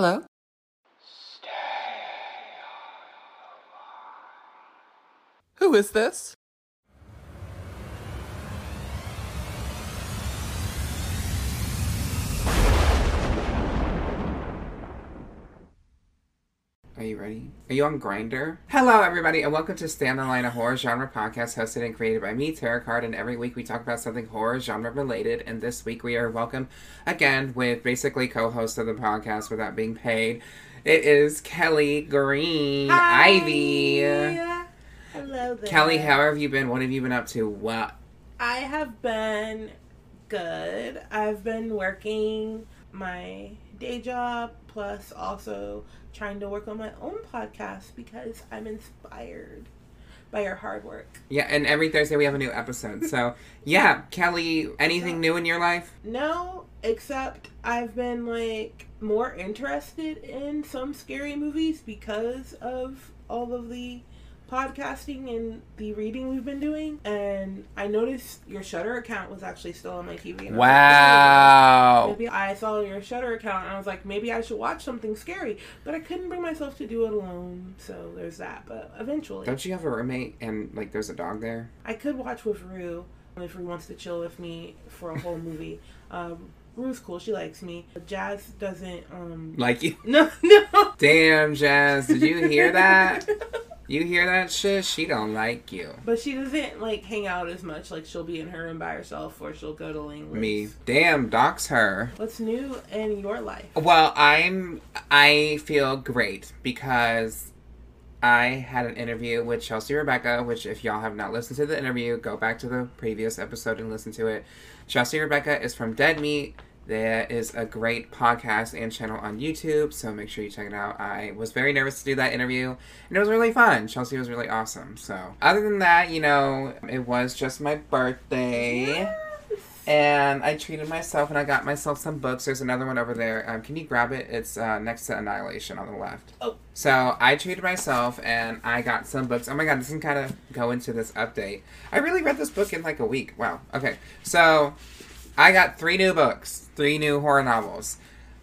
Hello? Who is this? Are you ready? Are you on Grinder? Hello, everybody, and welcome to Stay on the Line, a horror genre podcast hosted and created by me, Terrah Card. And every week we talk about something horror genre related. And this week we are welcome again with basically co-host of the podcast without being paid. It is Kelli Green Hi. Ivy. Hello there. Kelli, how have you been? What have you been up to? What? I have been good. I've been working my day job plus also trying to work on my own podcast because I'm inspired by your hard work. Yeah, and every Thursday we have a new episode. So, yeah, Kelli, anything new in your life? No, except I've been like more interested in some scary movies because of all of the podcasting and the reading we've been doing. And I noticed your Shudder account was actually still on my TV. and I like, Wow. Maybe I saw your Shudder account and I was like, maybe I should watch something scary, but I couldn't bring myself to do it alone. So there's that. But eventually, Don't you have a roommate and, like, there's a dog there? I could watch with Rue if Rue wants to chill with me for a whole movie. Um, Rue's cool; she likes me. Jazz doesn't. Um, Like you. no, no. Damn, Jazz, did you hear that? You hear that shit? She don't like you. But she doesn't like hang out as much. Like she'll be in her room by herself, or she'll go to Langley's. Me. Damn, dox her. What's new in your life? Well, I'm I feel great because I had an interview with Chelsea Rebecca, which if y'all have not listened to the interview, go back to the previous episode and listen to it. Chelsea Rebecca is from Dead Meat. There is a great podcast and channel on YouTube, so make sure you check it out. I was very nervous to do that interview, and it was really fun. Chelsea was really awesome. So, other than that, you know, it was just my birthday. And I treated myself and I got myself some books. There's another one over there. Um, can you grab it? It's uh, next to Annihilation on the left. Oh. So I treated myself and I got some books. Oh my god, this can kind of go into this update. I really read this book in like a week. Wow. Okay. So I got three new books, three new horror novels.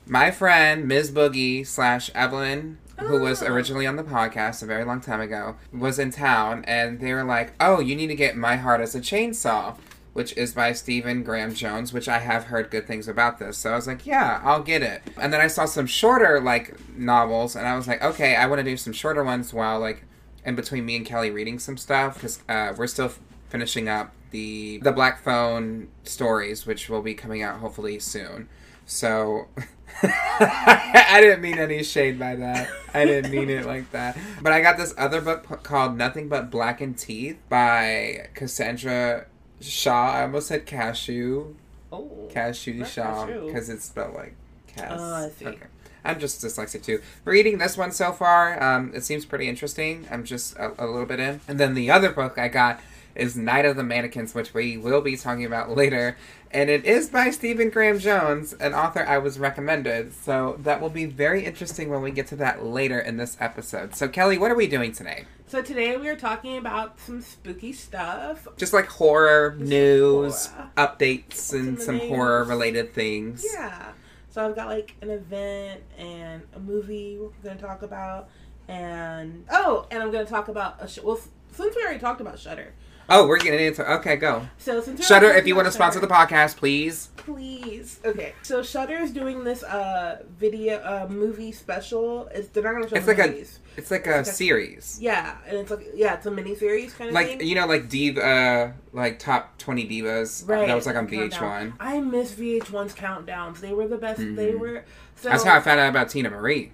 My friend, Ms. Boogie slash Evelyn, who was Oh. originally on the podcast a very long time ago, was in town and they were like, oh, you need to get My Heart Is a Chainsaw which is by Stephen Graham Jones, which I have heard good things about this. So I was like, yeah, I'll get it. And then I saw some shorter like novels, and I was like, okay, I want to do some shorter ones while like in between me and Kelli reading some stuff because uh, we're still finishing up the the Black Phone stories, which will be coming out hopefully soon. So. I didn't mean any shade by that. I didn't mean it like that. But I got this other book called Nothing But Blackened Teeth by Cassandra Shaw. I almost said cashew. Oh. Cashew Shaw. Because it's spelled like Cass. Oh, I see. Okay. I'm just dyslexic too. Reading this one so far, um, it seems pretty interesting. I'm just a, a little bit in. And then the other book I got is Night of the Mannequins, which we will be talking about later. And it is by Stephen Graham Jones, an author I was recommended. So that will be very interesting when we get to that later in this episode. So, Kelli, what are we doing today? So today we are talking about some spooky stuff. Just like horror Just news, horror. updates, and Some some horror related things. Yeah. So I've got like an event and a movie we're going to talk about, and oh, and I'm going to talk about a sh- well. Since we already talked about Shudder, Oh, we're getting into Okay, go. so since Shudder, if you want to sponsor the podcast, please. please. Okay, so Shudder is doing this uh video uh movie special. It's they're not going to show It's like a- It's like a It's series. yeah, and it's like yeah, it's a mini series kind of Like thing. you know, like diva, uh, like top twenty divas. Right, That was like on. VH1. I miss VH1's countdowns. They were the best. They Mhm. were. So, That's how I found out about Teena Marie.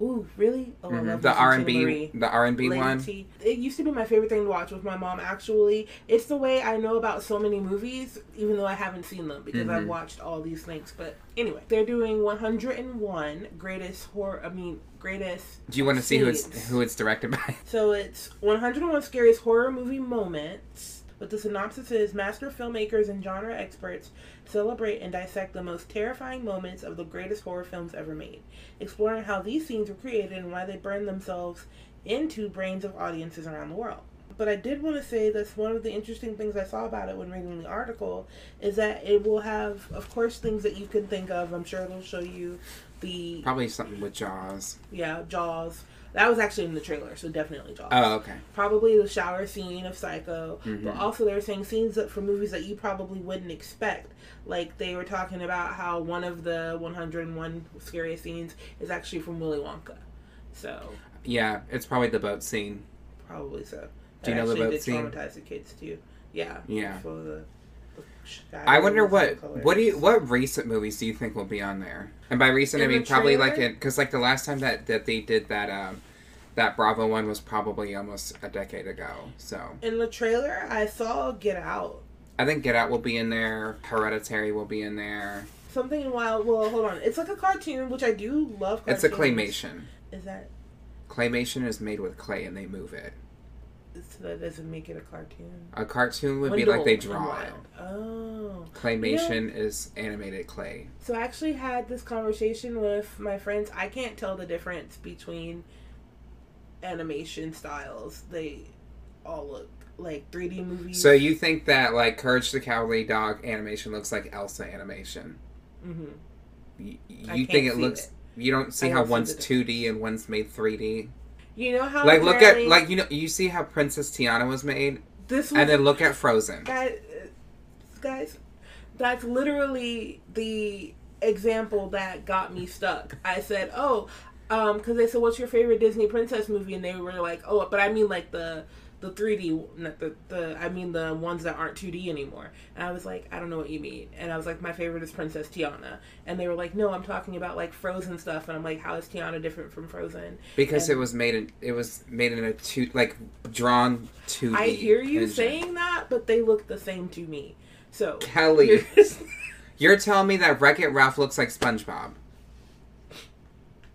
Ooh, really? Oh, I Mhm. love The R and B, the R and B one. It used to be my favorite thing to watch with my mom. Actually, it's the way I know about so many movies, even though I haven't seen them because I've Mhm. watched all these things. But anyway, they're doing 101 greatest horror. I mean, greatest. Do you want to see who it's who it's directed by? So it's 101 scariest horror movie moments. But the synopsis is master filmmakers and genre experts celebrate and dissect the most terrifying moments of the greatest horror films ever made, exploring how these scenes were created and why they burned themselves into brains of audiences around the world. But I did want to say that's one of the interesting things I saw about it when reading the article is that it will have, of course, things that you can think of. I'm sure it'll show you the Probably something with Jaws. yeah Jaws. That was actually in the trailer, so definitely Jaws. Oh, okay. probably the shower scene of Psycho, Mhm. but also they were saying scenes that for movies that you probably wouldn't expect. Like they were talking about how one of the 101 scariest scenes is actually from Willy Wonka. So Yeah, it's probably the boat scene. probably so. Do you That know the boat did scene? traumatize the kids too. Yeah. Yeah. The, I wonder what colors. what do you what recent movies do you think will be on there? And by recent, I mean probably like it because like the last time that that they did that um that Bravo one was probably almost a decade ago. So In the trailer, I saw Get Out. I think Get Out will be in there. Hereditary will be in there. Something wild. Well, hold on. It's like a cartoon, which I do love. It's a claymation. Is that Claymation is made with clay and they move it. So that doesn't make it a cartoon? A cartoon would be like they draw it. Oh. Claymation is animated clay. So I actually had this conversation with my friends. I can't tell the difference between animation styles. They all look like 3D movies. So you think that like Courage the Cowardly Dog animation looks like Elsa animation? Mm-hmm. You, I you can't think it see looks? it. You don't see I how don't one's the two D and one's made three D. You know how Like look at like you know you see how Princess Tiana was made, this was and then look at Frozen. guys, guys, that's literally the example that got me stuck. I said, "Oh, um, because they said, what's your favorite Disney princess movie?" And they were like, "Oh, but I mean like the the 3D, not the the I mean the ones that aren't 2D anymore." And I was like, "I don't know what you mean." And I was like, "My favorite is Princess Tiana." And they were like, "No, I'm talking about like Frozen stuff." And I'm like, "How is Tiana different from Frozen?" Because And- it was made in it was made in a two like drawn two D. I hear you saying that, but they look the same to me. So Kelli, you're telling me that Wreck It Ralph looks like SpongeBob.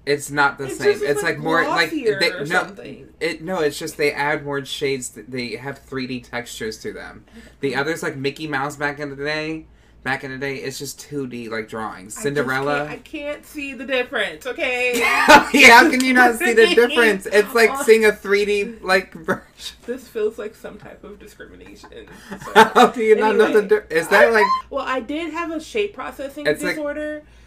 It's not the It same. It's looks like more like they, no, something. it no. It's just they add more shades. They have 3D textures to them. The others like Mickey Mouse back in the day. Back in the day, it's just 2D like drawings. I Cinderella. can't- I can't see the difference. Okay. yeah, how can you not see the difference? It's like oh. seeing a 3D like version. This feels like some type of discrimination. So- How do you not know the di- Is that like? well, I did have a shape processing It's like-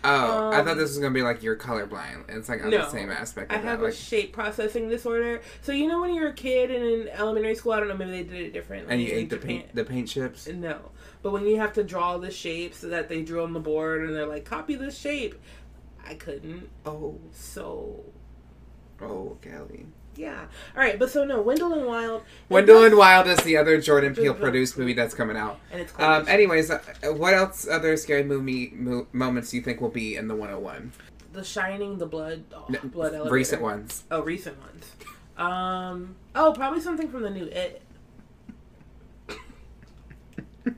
Oh, I thought Um, this was gonna be like you're colorblind. It's like on No, the same aspect. I have that. a Like, shape processing disorder. So you know when you're a kid and in elementary school, I don't know, maybe they did it differently. and you ate the Japan. paint, the paint chips. No, but when you have to draw the shapes that they drew on the board, and they're like, "Copy this shape," I couldn't. Oh, So oh, Kelli. Yeah. All right, but so no, Wendell and Wild. Wendell and Wild is the other Jordan Peele produced movie that's coming out. and it's Um, anyways, uh, what else other scary movie mo- moments do you think will be in the 101? The Shining, the Blood, oh, N- Blood Elevator. Recent ones. Oh, recent ones. Um. Oh, probably something from the new It.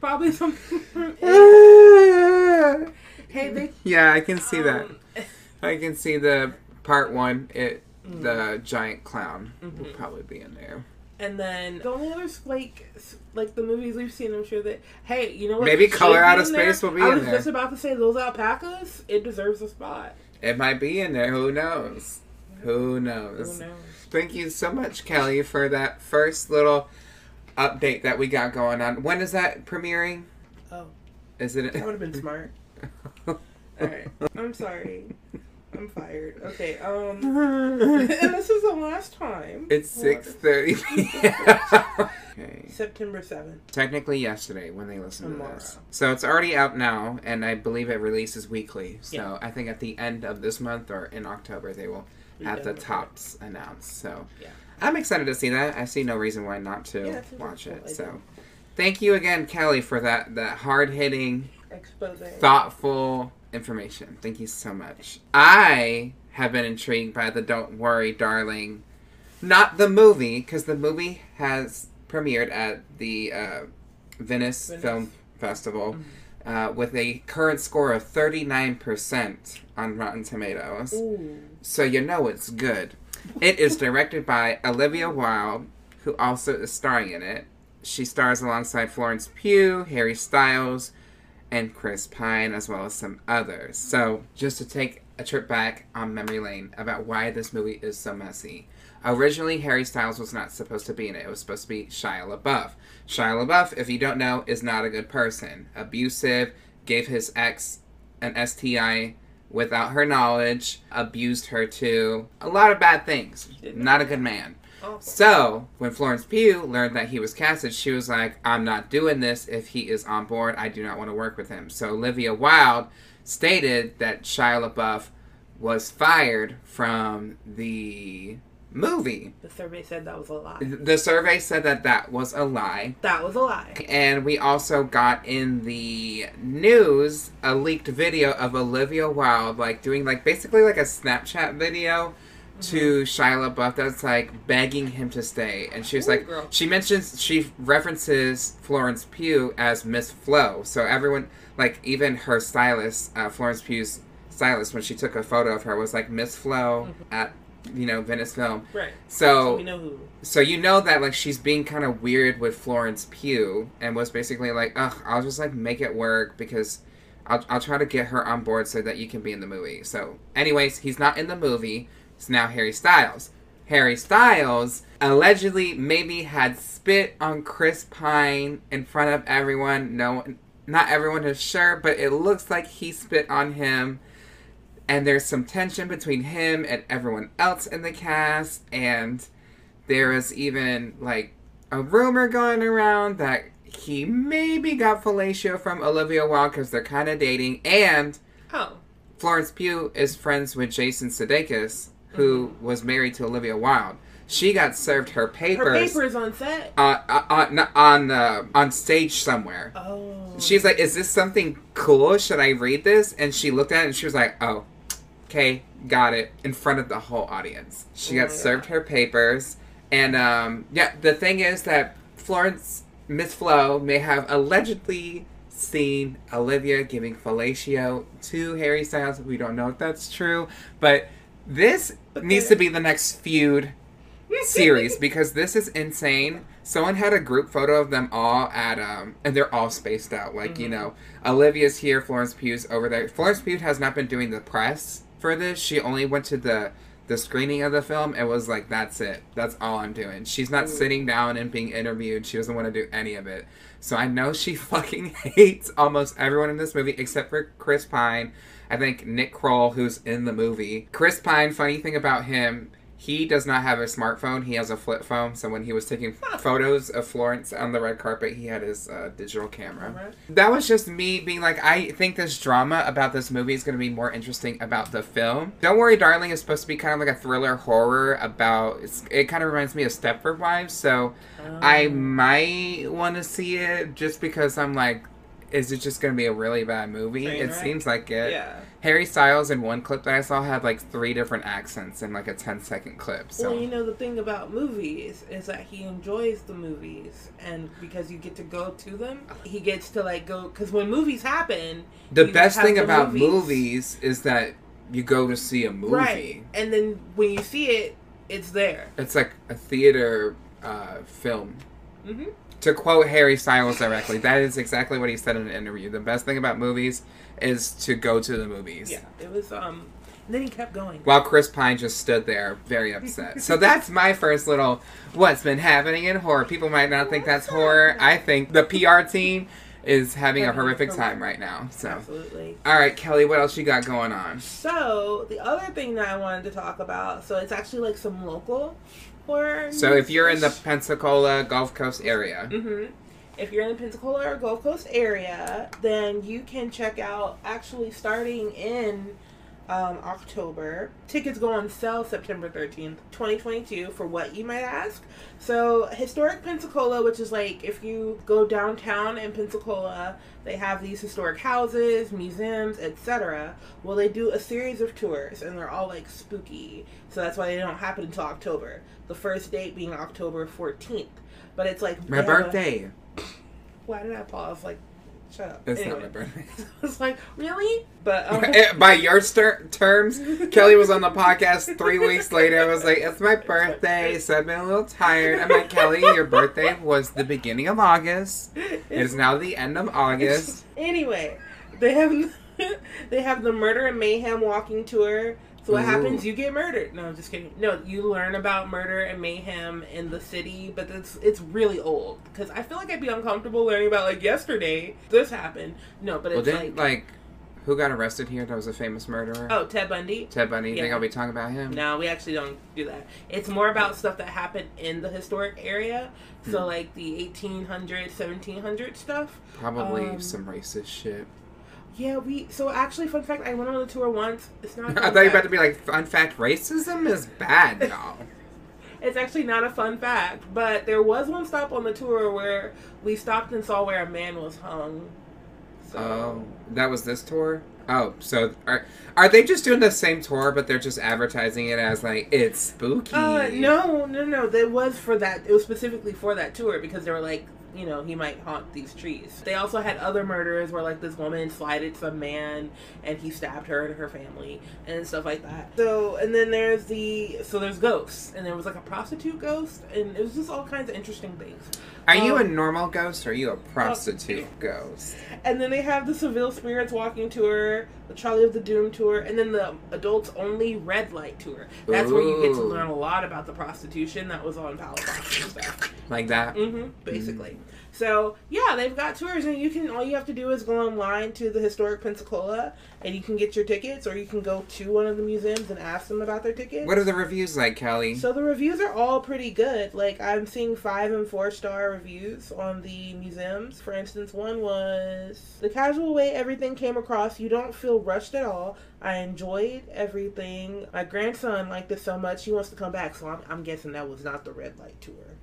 Probably something from It. Hey, they. yeah, I can see that. um, I can see the part one. It Mm. the giant clown will Mhm. probably be in there. And then the only other like like the movies we've seen, I'm sure that hey, you know what? Maybe Color Out of in there? Space will be I in was there. just about to say those alpacas. It deserves a spot. It might be in there. Who knows? Who knows? Who knows? Thank you so much, Kelli, for that first little update that we got going on. When is that premiering? Oh, Is it? that would have been smart. All right, I'm sorry. I'm fired. Okay. Um. and this is the last time. It's What? six thirty. okay. September seventh. Technically, yesterday when they listen to Tomorrow. this, so it's already out now, and I believe it releases weekly. So Yeah. I think at the end of this month or in October they will Be have done the with it. tops announced. So Yeah. I'm excited to see that. I see no reason why not to Yeah, watch cool it. So thank you again, Kelli, for that that hard hitting. Expose. thoughtful information. Thank you so much. I have been intrigued by the Don't Worry, Darling, not the movie, because the movie has premiered at the uh, Venice, Venice. Film Festival Mm-hmm. uh, with a current score of 39% on Rotten Tomatoes. Ooh. So you know it's good. It is directed by Olivia Wilde, who also is starring in it. She stars alongside Florence Pugh, Harry Styles, and Chris Pine, as well as some others. So, just to take a trip back on memory lane about why this movie is so messy. Originally, Harry Styles was not supposed to be in it. It was supposed to be Shia LaBeouf. Shia LaBeouf, if you don't know, is not a good person. Abusive, gave his ex an STI without her knowledge, abused her too. A lot of bad things. Not a good man. So, when Florence Pugh learned that he was casted, she was like, I'm not doing this if he is on board. I do not want to work with him. So, Olivia Wilde stated that Shia LaBeouf was fired from the movie. The survey said that was a lie. The survey said that that was a lie. That was a lie. And we also got in the news a leaked video of Olivia Wilde, like doing like basically like a Snapchat video to Shia LaBeouf that's like begging him to stay. And she was Ooh, like, girl. she mentions, she references Florence Pugh as Miss Flo. So everyone, like even her stylist, uh, Florence Pugh's stylist, when she took a photo of her, was like Miss Flo at, you know, Venice Film. Right. So we know who. so you know that like she's being kind of weird with Florence Pugh and was basically like, ugh, I'll just like make it work because I'll, I'll try to get her on board so that you can be in the movie. So, anyways, he's not in the movie. It's now Harry Styles. Harry Styles allegedly maybe had spit on Chris Pine in front of everyone. No not everyone is sure, but it looks like he spit on him and there's some tension between him and everyone else in the cast and there is even like a rumor going around that he maybe got fellatio from Olivia Wilde because they're kind of dating and Oh. Florence Pugh is friends with Jason Sudeikis who was married to Olivia Wilde. She got served her papers. Her papers, papers on set. uh, uh, on on uh, on stage somewhere. Oh. She's like, "Is this something cool? Should I read this?" And she looked at it and she was like, "Oh, okay, got it." In front of the whole audience, she Oh got served God. her papers, and um, yeah, the thing is that Florence Miss Flo may have allegedly seen Olivia giving fellatio to Harry Styles. We don't know if that's true, but this needs to be the next feud series because this is insane. Someone had a group photo of them all at um and they're all spaced out. Like, you know, Olivia's here, Florence Pugh's over there. Florence Pugh has not been doing the press for this. She only went to the the screening of the film and was like, That's it. That's all I'm doing. She's not sitting down and being interviewed. She doesn't want to do any of it. So I know she fucking hates almost everyone in this movie except for Chris Pine. I think Nick Kroll, who's in the movie. Chris Pine, funny thing about him, he does not have a smartphone. He has a flip phone. So when he was taking photos of Florence on the red carpet, he had his uh, digital camera. That was just me being like, I think this drama about this movie is going to be more interesting about the film. Don't Worry, Darling is supposed to be kind of like a thriller horror about. It's, it kind of reminds me of Stepford Wives. So I might want to see it just because I'm like, is it just going to be a really bad movie? Train it wreck? seems like it. Yeah. Harry Styles in one clip that I saw had like three different accents in like a 10 second clip. So Well, you know the thing about movies is that he enjoys the movies, and because you get to go to them, he gets to like go. Because when movies happen, the best thing the about movies. is that you go to see a movie. right? And then when you see it, it's there. It's like a theater uh, film. Hmm To quote Harry Styles directly, that is exactly what he said in an interview. The best thing about movies is to go to the movies. Yeah, it was. Um, and then he kept going. While Chris Pine just stood there, very upset. so that's my first little what's been happening in horror. People might not think that's horror. I think the PR team is having a horrific horrific- time right now. So, Absolutely. all right, Kelli, what else you got going on? So the other thing that I wanted to talk about, so it's actually like some local horror. So, if you're in the Pensacola Gulf Coast area, hmm If you're in the Pensacola or Gulf Coast area, then you can check out actually starting in um, October. Tickets go on sale September 13th, 2022, for what you might ask. So, Historic Pensacola, which is like if you go downtown in Pensacola, they have these historic houses, museums, etc. Well, they do a series of tours, and they're all like spooky. So, that's why they don't happen until October. The first date being October 14th. But it's like my birthday. why did I pause? Like, shut up. It's Anyway. not my birthday. I was like, really? But um, Eh, By your terms, Kelli was on the podcast three weeks later. I was like, "It's my birthday, so I've been a little tired." I'm like, "Kelli, your birthday was the beginning of August. It is now the end of August." anyway, they have they have the murder and mayhem walking tour. So what Ooh. happens? You get murdered. No, I'm just kidding. No, you learn about murder and mayhem in the city, but it's it's really old because I feel like I'd be uncomfortable learning about like yesterday this happened. No, but Well, it's didn't like, like Who got arrested here? That was a famous murderer. Oh, Ted Bundy. Ted Bundy. You think. I'll be talking about him? No, we actually don't do that. It's more about stuff that happened in the historic area. So, Hmm. like the 1800s, 1700s stuff. Probably Um, some racist shit. Yeah, we. So, actually, fun fact I went on the tour once. It's not. a I thought you were about to be like, fun fact, racism is bad, y'all. It's actually not a fun fact, but there was one stop on the tour where we stopped and saw where a man was hung. So, Oh, that was this tour. Oh, so are are they just doing the same tour, but they're just advertising it as like it's spooky? Uh, no, no, no. That was for that. It was specifically for that tour because they were like, you know, he might haunt these trees. They also had other murders where like this woman slighted some man and he stabbed her and her family and stuff like that. So, and then there's the so there's ghosts and there was like a prostitute ghost and it was just all kinds of interesting things. Are you a Um, normal ghost or are you a prostitute ghost? And then they have the Seville Spirits Walking Tour, the Charlie of the Doom Tour, and then the Adults Only Red Light Tour. That's where you get to learn a lot about the prostitution that was on and stuff. Like that? hmm basically. So yeah, they've got tours, and you can all you have to do is go online to the historic Pensacola, and you can get your tickets, or you can go to one of the museums and ask them about their tickets. What are the reviews like, Kelli? So the reviews are all pretty good. Like I'm seeing five and four star reviews on the museums. For instance, one was the casual way everything came across. You don't feel rushed at all. I enjoyed everything. My grandson liked it so much he wants to come back. So I'm, I'm guessing that was not the red light tour,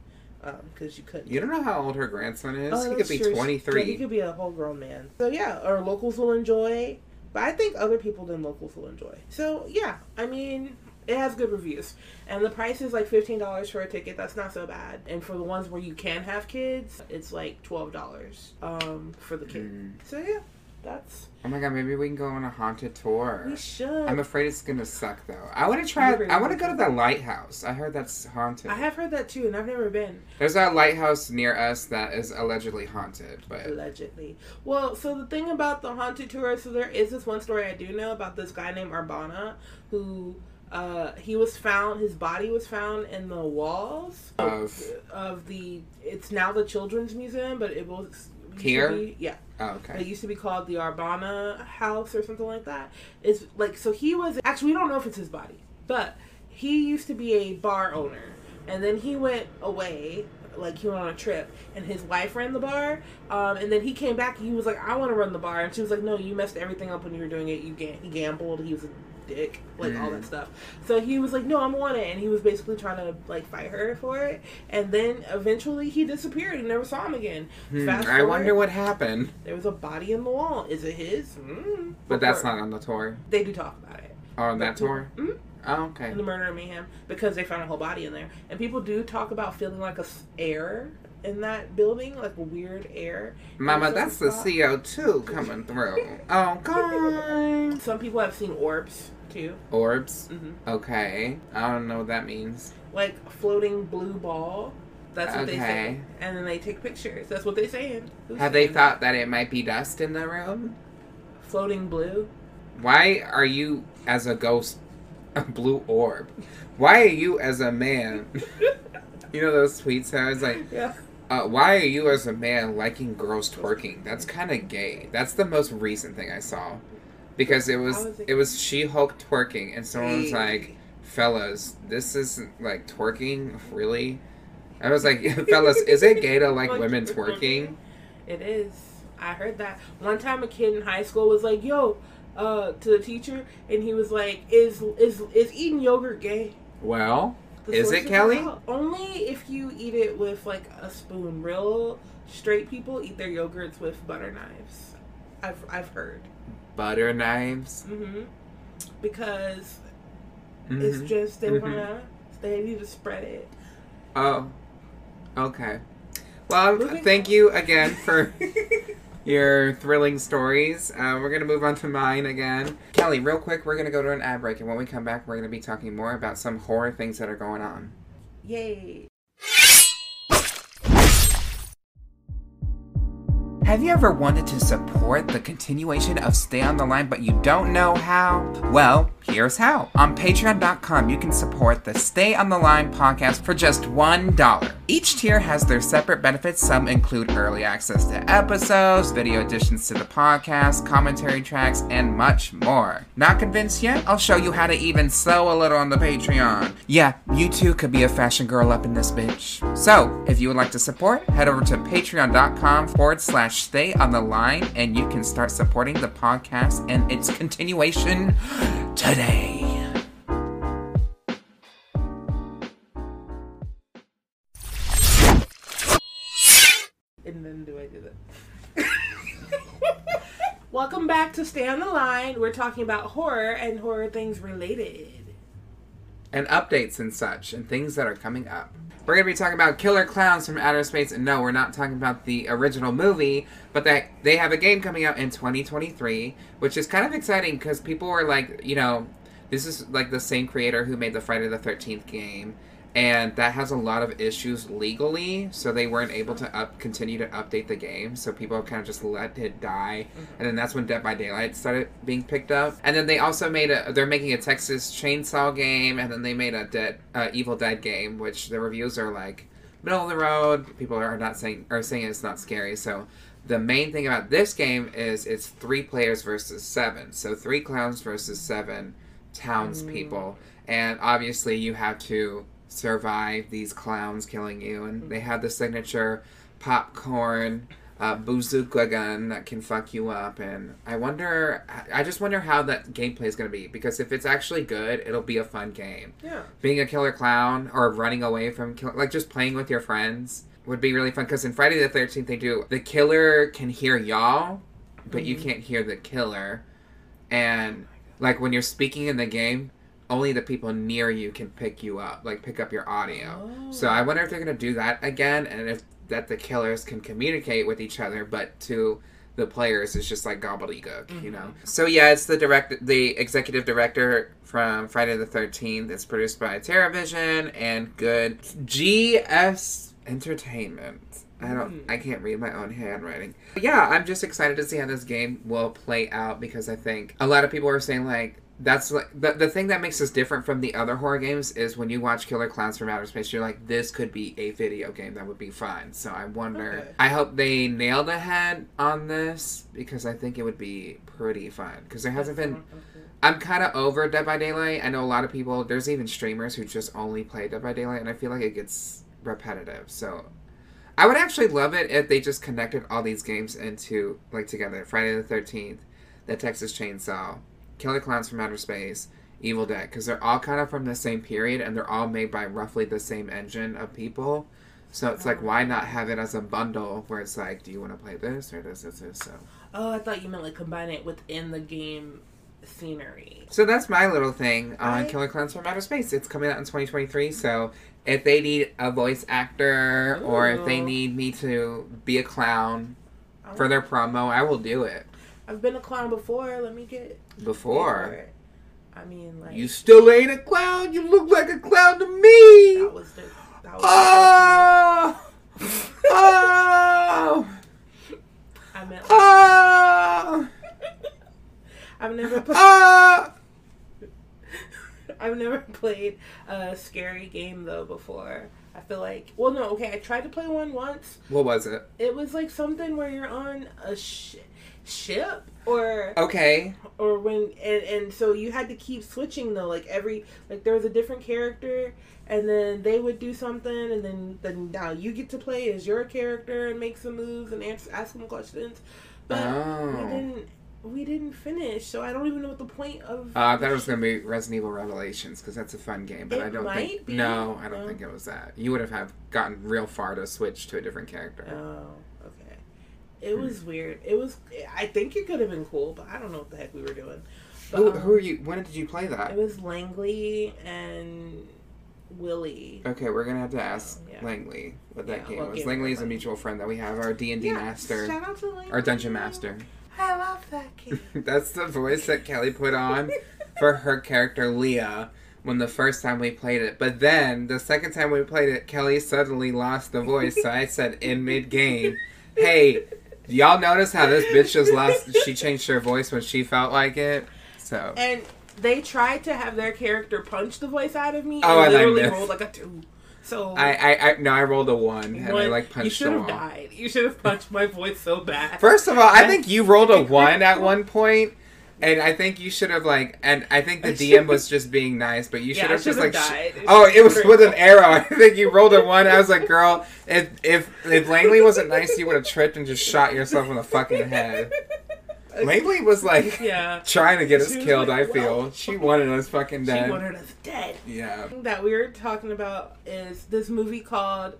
because you couldn't. you don't know how old her grandson is. Oh, he could be true. twenty Yeah, he could be a whole grown man. So yeah, or locals will enjoy. But I think other people than locals will enjoy. So yeah, I mean, it has good reviews, and the price is like fifteen dollars for a ticket. That's not so bad. And for the ones where you can have kids, it's like twelve dollars um, for the kid. Mm. So yeah, that's Oh my god, maybe we can go on a haunted tour. we should. I'm afraid it's gonna suck though. I want to try. I want to go to the lighthouse. I heard that's haunted. I have heard that too, and I've never been. There's a lighthouse near us that is allegedly haunted, but Allegedly. Well, so the thing about the haunted tour, so there is this one story I do know about this guy named Arbana who uh, he was found his body was found in the walls Of? of the it's now the children's museum, but it was Here? be- yeah. oh, okay. It used to be called the Arbana House or something like that. It's like so he was actually we don't know if it's his body, but he used to be a bar owner, and then he went away. Like he went on a trip, and his wife ran the bar. Um, and then he came back. and He was like, "I want to run the bar," and she was like, "No, you messed everything up when you were doing it. You ga- he gambled. He was a dick, like all that Mm. stuff." So he was like, "No, I'm on it," and he was basically trying to like fight her for it. And then eventually he disappeared. You never saw him again. Hmm, Fast I wonder what happened. there was a body in the wall. Is it his? Mm. But that's not on the tour. They do talk about it. Oh, on that tour. Mhm. Oh, okay. In the murder of mayhem, because they found a whole body in there, and people do talk about feeling like a air in that building, like weird air. Mama, that's the. CO2 coming through. Oh, God. Some people have seen orbs too, Orbs. hmm Okay. I don't know what that means. like floating blue ball. That's what they say, and then they take pictures. That's what they're saying. Who's Have they thought that it might be dust in the room? floating blue? Why are you, as a ghost, a blue orb? Why are you, as a man, you know those tweets I was like, Yeah. Uh, why are you, as a man, liking girls twerking? That's kind of gay. That's the most recent thing I saw. Because it was is it- was She Hulk twerking, and someone was like, "Fellas, this isn't like twerking, really." I was like, "Fellas, is it gay to like women twerking? twerking?" It is. I heard that one time. A kid in high school was like, "Yo," uh, to the teacher, and he was like, "Is is is eating yogurt gay?" Well, The Is it, Kelli? out. Only if you eat it with like a spoon. Real straight people eat their yogurts with butter knives. I've I've heard. butter knives. hmm Because Mhm. it's just they Mhm. wanna they need to spread it. Oh, okay. Well, Moving thank on. you again for your thrilling stories. Uh, we're gonna move on to mine again. Kelli, real quick, we're gonna go to an ad break, and when we come back, we're gonna be talking more about some horror things that are going on. Yay! Have you ever wanted to support the continuation of Stay on the Line, but you don't know how? Well, here's how. On patreon.com, you can support the Stay on the Line podcast for just $1. Each tier has their separate benefits. Some include early access to episodes, video additions to the podcast, commentary tracks, and much more. Not convinced yet? I'll show you how to even sew a little on the Patreon. Yeah, you too could be a fashion girl up in this bitch. So, if you would like to support, head over to patreon.com forward slash stay on the line and you can start supporting the podcast and its continuation today. Then do I do that? Welcome back to Stay on the Line. We're talking about horror and horror things related. and updates and such and things that are coming up. We're going to be talking about Killer Clowns from Outer Space. And no, we're not talking about the original movie, but that they have a game coming out in 2023, which is kind of exciting because people were like, you know, this is like the same creator who made the Friday the 13th game. And that has a lot of issues legally, so they weren't able to up continue to update the game. So people kind of just let it die, and then that's when Dead by Daylight started being picked up. And then they also made a they're making a Texas Chainsaw game, and then they made a Dead uh, Evil Dead game, which the reviews are like middle of the road. People are not saying are saying it's not scary. So the main thing about this game is it's three players versus seven. So three clowns versus seven townspeople, and obviously you have to survive these clowns killing you. And they have the signature popcorn uh, bazooka gun that can fuck you up. And I wonder, I just wonder how that gameplay is going to be because if it's actually good, it'll be a fun game. Yeah. Being a killer clown or running away from kill- like just playing with your friends would be really fun because in Friday the Thirteenth they do the killer can hear y'all, but you can't hear the killer, and like when you're speaking in the game. Only the people near you can pick you up, like pick up your audio. So I oh. wonder if they're gonna do that again, and if that the killers can communicate with each other, but to the players it's just like gobbledygook, you know. Mm-hmm. So yeah, it's the direct, the executive director from Friday the Thirteenth. It's produced by Teravision and Good GS Entertainment. I don't. Mm. I can't read my own handwriting. But yeah, I'm just excited to see how this game will play out because I think a lot of people are saying like that's like the, the thing that makes us different from the other horror games is when you watch Killer Clowns from Outer Space, you're like, this could be a video game that would be fun. So I wonder. Okay. I hope they nailed head on this because I think it would be pretty fun because there hasn't been. I'm kind of over Dead by Daylight. I know a lot of people. There's even streamers who just only play Dead by Daylight, and I feel like it gets repetitive. So I would actually love it if they just connected all these games into like together. Friday the Thirteenth, The Texas Chainsaw, Killer Clowns from Outer Space, Evil Dead, because they're all kind of from the same period and they're all made by roughly the same engine of people. So it's like, why not have it as a bundle where it's like, do you want to play this or this, this, this? So, Oh, I thought you meant like combine it within the game scenery. so that's my little thing on I- Killer Clowns from Outer Space. It's coming out in 2023. So if they need a voice actor or if they need me to be a clown I for their oh. promo, I will do it. I've been a clown before. Let me get Before. I mean, like You still ain't a clown. You look like a clown to me. that was the that was Oh! Oh! the, ah! Ah! I meant like, Oh! I've never played, Oh! I've never played a scary game though before. I feel like well no okay I tried to play one once. What was it? It was like something where you're on a ship or Okay. or when and and so you had to keep switching though like every like there was a different character and then they would do something and then then now you get to play as your character and make some moves and answer ask them questions but we Oh. didn't we didn't finish so i don't even know what the point of Uh, I thought it was gonna be Resident Evil Revelations because that's a fun game, but It I don't might think. be. No, I don't No. think it was that. You would have have gotten real far to switch to a different character. oh it was weird it was i think it could have been cool but i don't know what the heck we were doing but, who, um, who are you? When did you play that? it was langley and willie Okay, we're gonna have to ask yeah. Langley what that Yeah, game what was. game Langley is a mutual friend that we have, our D and D master, shout out to Langley. our dungeon master. I love that kid. That's the voice that Kelli put on for her character Leah when the first time we played it. But then the second time we played it, Kelli suddenly lost the voice. So I said in mid game, "Hey, y'all notice how this bitch just lost? She changed her voice when she felt like it." So and they tried to have their character punch the voice out of me. Oh, I and like literally rolled like a two. So I, I, I no, I rolled a one, and I one- like you should have died. You should have punched my voice so bad. First of all, I think you rolled a one at one point, and I think you should have like, and I think the DM was just being nice, but you should I have just like, died. oh, it was with an arrow. I think you rolled a one. I was like, girl, if if if Langley wasn't nice, you would have tripped and just shot yourself in the fucking head. Langley was like yeah. trying to get us killed. like, I feel "Whoa." she wanted us fucking dead. She wanted us dead. yeah. that we were talking about is this movie called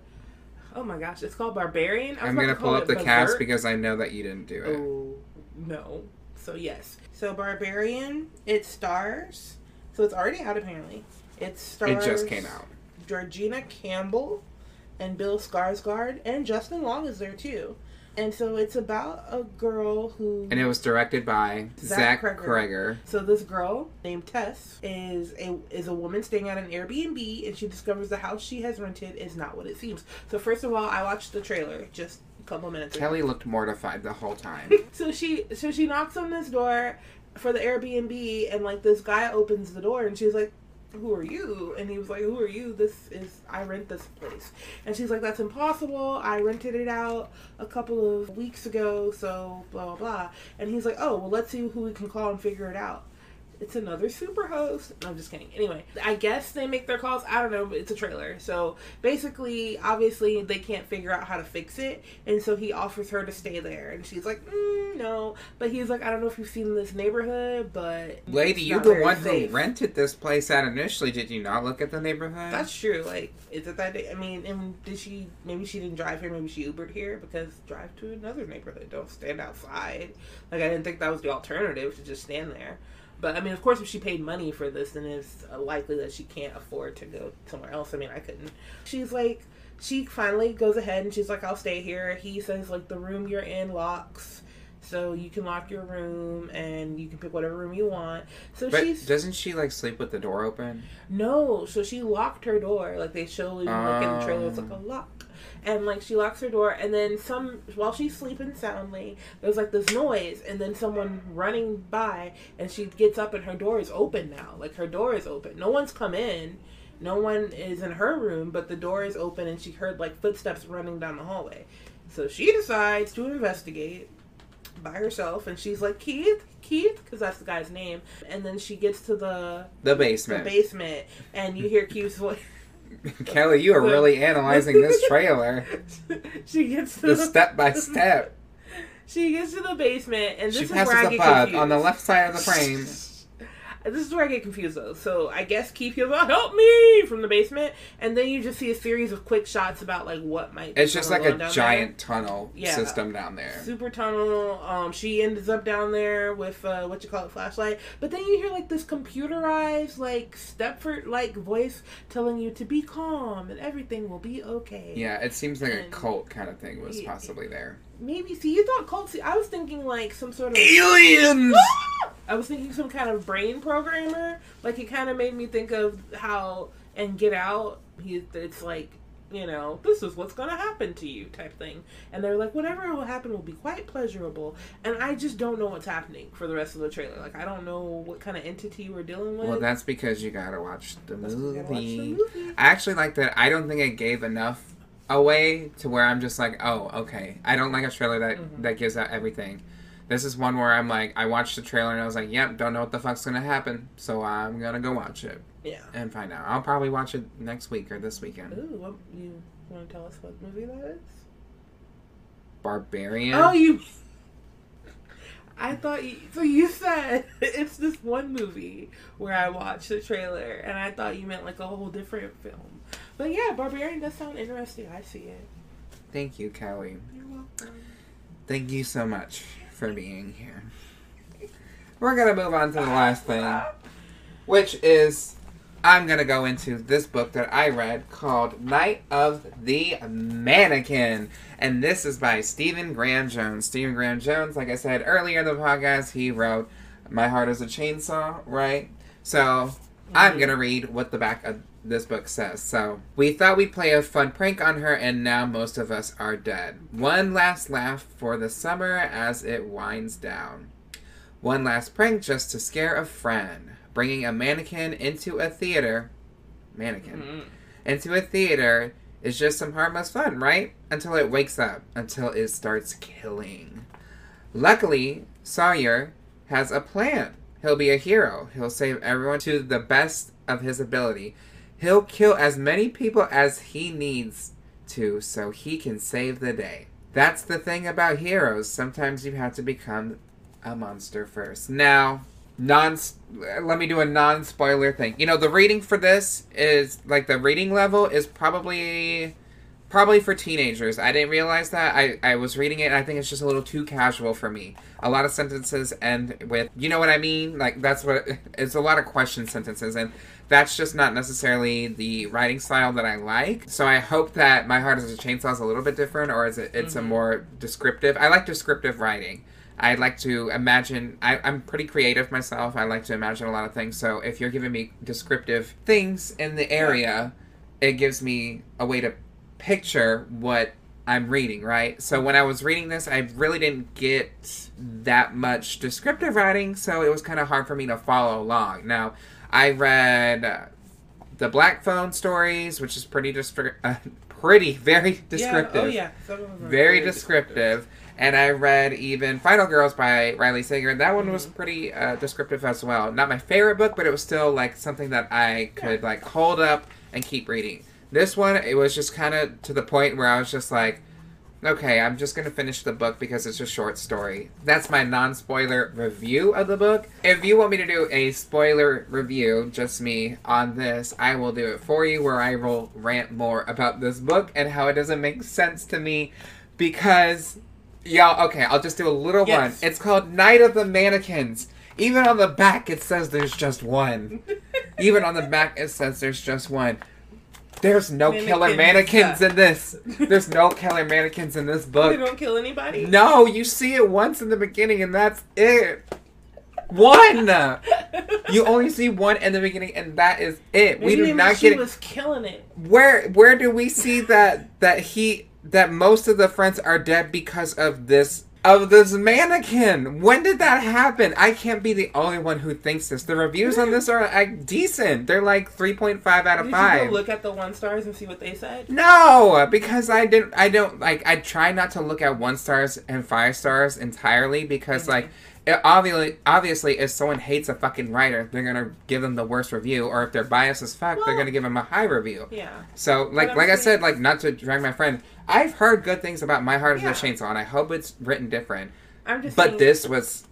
oh my gosh it's called barbarian I'm gonna to pull up the cast because I know that you didn't do it. oh no so yes so barbarian it stars so it's already out apparently it stars. It just came out. georgina campbell and bill skarsgård and justin long is there too and so it's about a girl who And it was directed by Zach Zach Cregger. Cregger. So this girl named Tess is a is a woman staying at an Airbnb, and she discovers the house she has rented is not what it seems. So first of all, I watched the trailer just couple minutes ago. Kelli looked mortified the whole time. So she so she knocks on this door for the Airbnb, and like this guy opens the door, and she's like. Who are you? And he was like, Who are you? This is, I rent this place. And she's like, That's impossible. I rented it out a couple of weeks ago, so blah, blah, blah. And he's like, Oh, well, let's see who we can call and figure it out. It's another super host. No, I'm just kidding. Anyway, I guess they make their calls. I don't know, but it's a trailer. So basically, obviously, they can't figure out how to fix it. And so he offers her to stay there. And she's like, mm, no. But he's like, I don't know if you've seen this neighborhood, but. Lady, you're the one safe." who rented this place out initially. Did you not look at the neighborhood? That's true. Like, is it that day? I mean, and did she, maybe she didn't drive here, maybe she Ubered here because drive to another neighborhood. Don't stand outside. Like, I didn't think that was the alternative to just stand there. But I mean, of course, if she paid money for this, then it's likely that she can't afford to go somewhere else. I mean, I couldn't. She's like, she finally goes ahead and she's like, I'll stay here. He says, like, the room you're in locks. So you can lock your room and you can pick whatever room you want. So but she's doesn't she like sleep with the door open? no, so she locked her door. Like they show you look in the trailer, it's like a lock. And like she locks her door and then some while she's sleeping soundly, there's like this noise and then someone running by and she gets up and her door is open now. Like her door is open. No one's come in. No one is in her room, but the door is open and she heard like footsteps running down the hallway. So she decides to investigate by herself and she's like Keith, Keith, because that's the guy's name. And then she gets to the The the basement. basement and you hear Keith's voice. Kelli, you are really analyzing this trailer. she gets to The the, step by step. she gets to the basement and this She is where passes I the get bug confused. on the left side of the frame. This is where I get confused though. So I guess Keith goes, oh, "Help me!" from the basement, and then you just see a series of quick shots about like what might. be It's just like a giant tunnel Yeah. system down there. there. super tunnel. Um, she ends up down there with uh, what you call it, flashlight. But then you hear like this computerized, like Stepford like voice telling you to be calm and everything will be okay. Yeah, it seems like a cult kind of thing was Yeah. possibly there. Maybe. See, you thought cult. See, I was thinking like some sort of. Aliens! I was thinking some kind of brain programmer. Like it kind of made me think of how and Get Out. He, it's like you know, this is what's gonna happen to you type thing. And they're like, whatever will happen will be quite pleasurable. And I just don't know what's happening for the rest of the trailer. Like I don't know what kind of entity we're dealing with. Well, that's because you gotta watch the 'cause watch the movie. movie. I actually like that. I don't think it gave enough away to where I'm just like, oh, okay. I don't like a trailer that Mhm. that gives out everything. This is one where I'm like, I watched the trailer and I was like, yep, don't know what the fuck's gonna happen, so I'm gonna go watch it Yeah. and find out. I'll probably watch it next week or this weekend. Ooh, what you want to tell us what movie that is? Barbarian. Oh, you. I thought you. So you said it's this one movie where I watched the trailer, and I thought you meant like a whole different film. But yeah, Barbarian does sound interesting. I see it. Thank you, Kelli. You're welcome. Thank you so much for being here. We're gonna move on to the last thing, which is I'm gonna go into this book that I read called Night of the Mannequin. And this is by Stephen Graham Jones. Stephen Graham Jones, like I said earlier in the podcast, he wrote My Heart is a Chainsaw, right? So I'm gonna read what the back of this book says. So, we thought we'd play a fun prank on her, and now most of us are dead. One last laugh for the summer as it winds down. One last prank just to scare a friend. Bringing a mannequin into a theater. Mannequin. Mhm. into a theater is just some harmless fun, right? Until it wakes up, until it starts killing. Luckily, Sawyer has a plan. He'll be a hero. He'll save everyone to the best of his ability. He'll kill as many people as he needs to so he can save the day. That's the thing about heroes. Sometimes you have to become a monster first. Now, non let me do a non spoiler thing. You know, the rating for this is like the rating level is probably probably for teenagers. I didn't realize that. I, I was reading it and I think it's just a little too casual for me. A lot of sentences end with, you know what I mean? Like, that's what it's a lot of question sentences, and that's just not necessarily the writing style that I like. So I hope that My Heart is a Chainsaw is a little bit different, or is it, it's mm-hmm. a more descriptive. I like descriptive writing. I like to imagine. I, I'm pretty creative myself. I like to imagine a lot of things. So if you're giving me descriptive things in the area, it gives me a way to picture what I'm reading, right? So when I was reading this, I really didn't get that much descriptive writing, so it was kind of hard for me to follow along. Now, I read uh, the Black Phone stories, which is pretty descriptive, uh, pretty very descriptive. Yeah. Oh yeah, very, very descriptive. descriptive. And I read even Final Girls by Riley Sager. and That one mm-hmm. was pretty uh, descriptive as well. Not my favorite book, but it was still like something that I could yeah. like hold up and keep reading. This one, it was just kind of to the point where I was just like, okay, I'm just to finish the book because it's a short story. That's my non spoiler review of the book. If you want me to do a spoiler review, just me, on this, I will do it for you where I will rant more about this book and how it doesn't make sense to me because. Y'all, okay, I'll just do a little yes. one. It's called Night of the Mannequins. Even on the back, it says there's just one. Even on the back, it says there's just one. There's no mannequins. killer mannequins in this. There's no killer mannequins in this book. They don't kill anybody. No, you see it once in the beginning, and that's it. One. you only see one in the beginning, and that is it. Maybe we do not get. She was killing it. Where Where do we see that that he that most of the friends are dead because of this of this mannequin. When did that happen? I can't be the only one who thinks this. The reviews on this are like decent. They're like 3.5 out of did 5. look at the one stars and see what they said? No, because I didn't I don't like I try not to look at one stars and five stars entirely because mm-hmm. like it obviously, obviously, if someone hates a fucking writer, they're gonna give them the worst review, or if they're biased as fuck, well, they're gonna give them a high review. Yeah. So, like, like I said, like, not to drag my friend, I've heard good things about My Heart is yeah. a Chainsaw, and I hope it's written different. I'm just. But saying, this was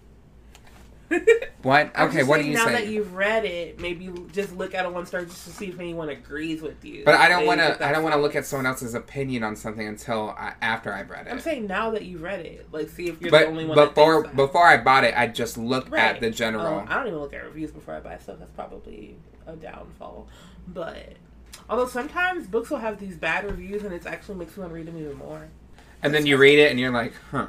what? Okay, what do you now say? Now that you've read it, maybe just look at a one star just to see if anyone agrees with you. But I don't want to. I don't want to look at someone else's opinion on something until I, after I've read it. I'm saying now that you've read it, like see if you're but the only one. Before before I bought it, I just looked right. at the general. Um, I don't even look at reviews before I buy stuff. That's probably a downfall. But although sometimes books will have these bad reviews, and it actually makes me want to read them even more. And then you read it, and you're like, huh.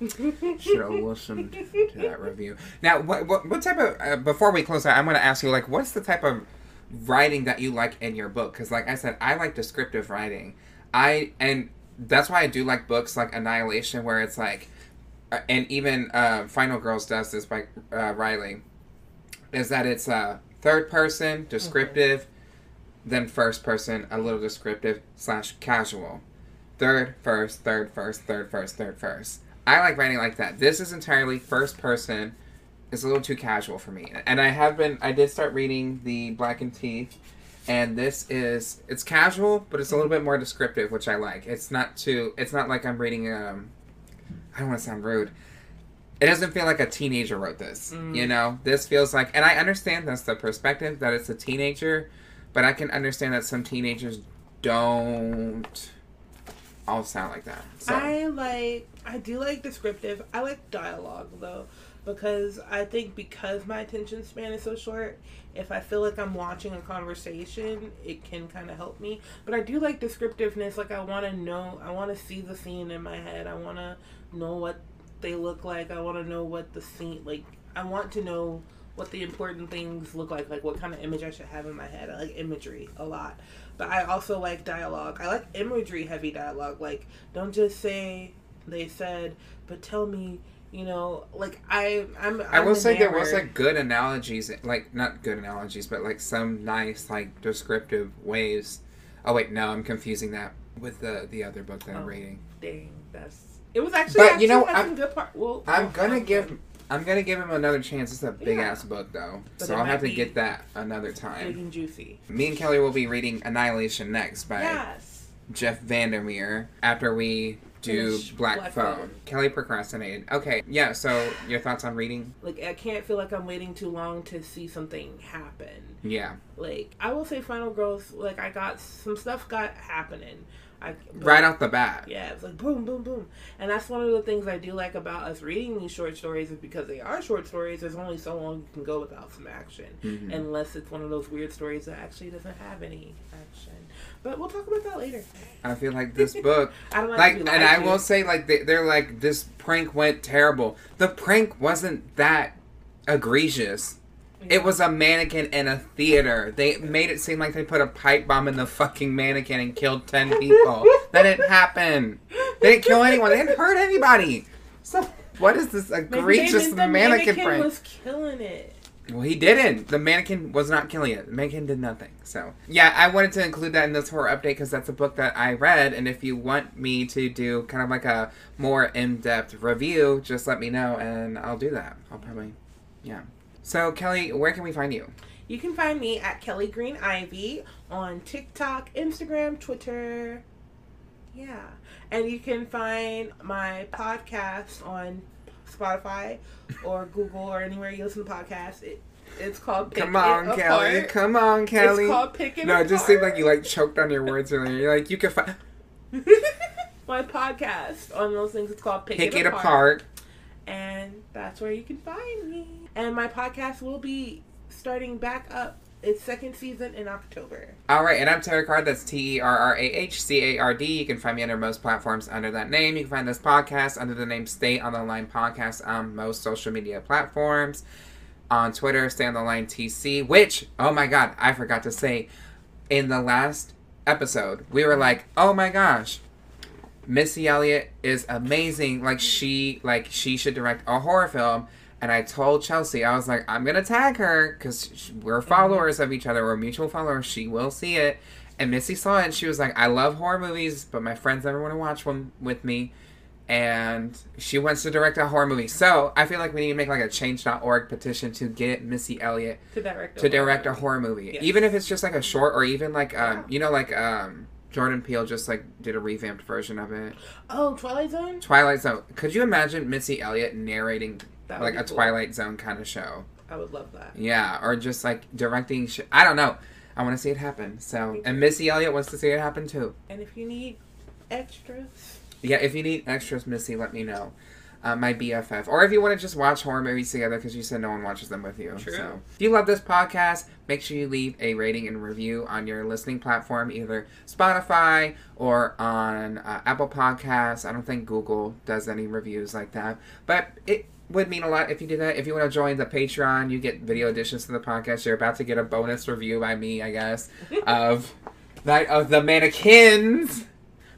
Should have listened to that review. Now, what what, what type of uh, before we close out, I'm going to ask you like, what's the type of writing that you like in your book? Because, like I said, I like descriptive writing. I and that's why I do like books like Annihilation, where it's like, uh, and even uh, Final Girls does this by uh, Riley, is that it's uh, third person descriptive, mm-hmm. Then first person a little descriptive slash casual, third first third first third first third first I like writing like that. This is entirely first person. It's a little too casual for me. And I have been I did start reading the Black and Teeth and this is it's casual, but it's a little bit more descriptive, which I like. It's not too it's not like I'm reading um I don't want to sound rude. It doesn't feel like a teenager wrote this. Mm. You know? This feels like and I understand that's the perspective that it's a teenager, but I can understand that some teenagers don't all sound like that. So. I like I do like descriptive. I like dialogue though because I think because my attention span is so short, if I feel like I'm watching a conversation, it can kind of help me. But I do like descriptiveness. Like I want to know, I want to see the scene in my head. I want to know what they look like. I want to know what the scene like. I want to know what the important things look like, like what kind of image I should have in my head. I like imagery a lot. But I also like dialogue. I like imagery heavy dialogue. Like don't just say they said, but tell me, you know, like I, I'm. I'm i will say there was like good analogies, like not good analogies, but like some nice like descriptive ways Oh wait, no, I'm confusing that with the the other book that I'm Oh. reading. Dang, that's. It was actually. But, you know, I'm- good part. Well, I'm well, gonna give I'm gonna give him another chance. It's a big Yeah. ass book though, But so I'll have to get that another big time. and juicy. Me and Kelli will be reading Annihilation next by Yes. Jeff Vandermeer after we do Black, Black Phone. Phone. Kelli procrastinated. Okay, yeah. So your thoughts on reading? Like I can't feel like I'm waiting too long to see something happen. Yeah, Like I will say, Final Girls. Like I got some stuff got happening. I right off the bat. Yeah, it's like boom, boom, boom, and that's one of the things I do like about us reading these short stories is because they are short stories. There's only so long you can go without some action, Mhm. unless it's one of those weird stories that actually doesn't have any action. But we'll talk about that later. I feel like this book, I don't like, like, and I will say, like, they, they're like, this prank went terrible. The prank wasn't that egregious. It was a mannequin in a theater. They made it seem like they put a pipe bomb in the fucking mannequin and killed 10 people. that didn't happen. They didn't kill anyone. They didn't hurt anybody. So, what is this egregious the mannequin prank? was killing it. Well, he didn't. The mannequin was not killing it. The mannequin did nothing. So, yeah, I wanted to include that in this horror update because that's a book that I read. And if you want me to do kind of like a more in depth review, just let me know and I'll do that. I'll probably, yeah. So, Kelli, where can we find you? You can find me at Kelli Green Ivy on TikTok, Instagram, Twitter. Yeah. And you can find my podcast on Spotify or Google or anywhere you listen to podcasts. It, it's called Pick Come on, It Kelli. Apart. Come on, Kelli. It's called Pick It no, it just seemed like you like choked on your words earlier. You're like, you can find my podcast on those things. It's called Pick, pick it apart. and that's where you can find me. And my podcast will be starting back up. Its second season in October. All right, and I'm Terrah Card. That's T E R R A H C A R D. You can find me under most platforms under that name. You can find this podcast under the name Stay on the Line Podcast on most social media platforms. On Twitter, Stay on the Line TC. Which, oh my God, I forgot to say, in the last episode, we were like, oh my gosh, Missy Elliott is amazing. Like she, like she should direct a horror film. And I told Chelsea, I was like, I'm gonna tag her because we're followers of each other. We're mutual followers. She will see it. And Missy saw it, and she was like, I love horror movies, but my friends never want to watch one with me. And she wants to direct a horror movie. So I feel like we need to make like a change.org petition to get Missy Elliott To direct. to direct a horror movie, Yes. even if it's just like a short, or even like um, you know, like um, Jordan Peele just like did a revamped version of it. Oh, Twilight Zone. Twilight Zone. Could you imagine Missy Elliott narrating That like a cool. Twilight Zone kind of show? I would love that. Yeah, or just like directing. Sh- I don't know. I want to see it happen. So, and Missy Elliott wants to see it happen too. And if you need extras, Yeah, if you need extras, Missy, let me know. Uh, my BFF, or if you want to just watch horror movies together because you said no one watches them with you. True. So, if you love this podcast, make sure you leave a rating and review on your listening platform, either Spotify or on uh, Apple Podcasts. I don't think Google does any reviews like that, but it would mean a lot if you did that. If you want to join the Patreon, you get video additions to the podcast. You're about to get a bonus review by me, I guess, of Night of the Mannequins.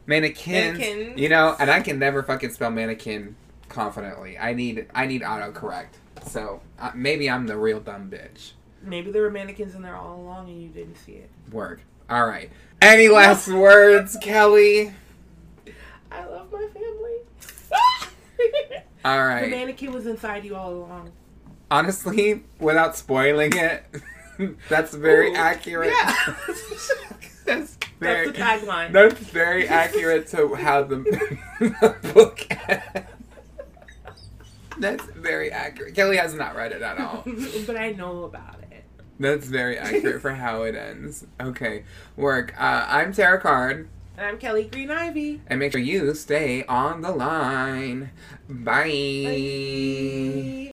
Mannequins. Mannequins. You know, and I can never fucking spell mannequin confidently. I need I need autocorrect. So uh, maybe I'm the real dumb bitch. maybe there were mannequins in there all along and you didn't see it. Work. All right. Any last words, Kelli? I love my family. All The mannequin was inside you all along. Honestly, without spoiling it, that's very Ooh, accurate. yeah. that's very That's the tagline. That's very accurate to how the, the book ends. That's very accurate. Kelli has not read it at all. but I know about it. That's very accurate for how it ends. Okay, work. Uh, I'm Terrah Card, And I'm Kelli Green Ivy. and make sure you stay on the line. Bye. Bye.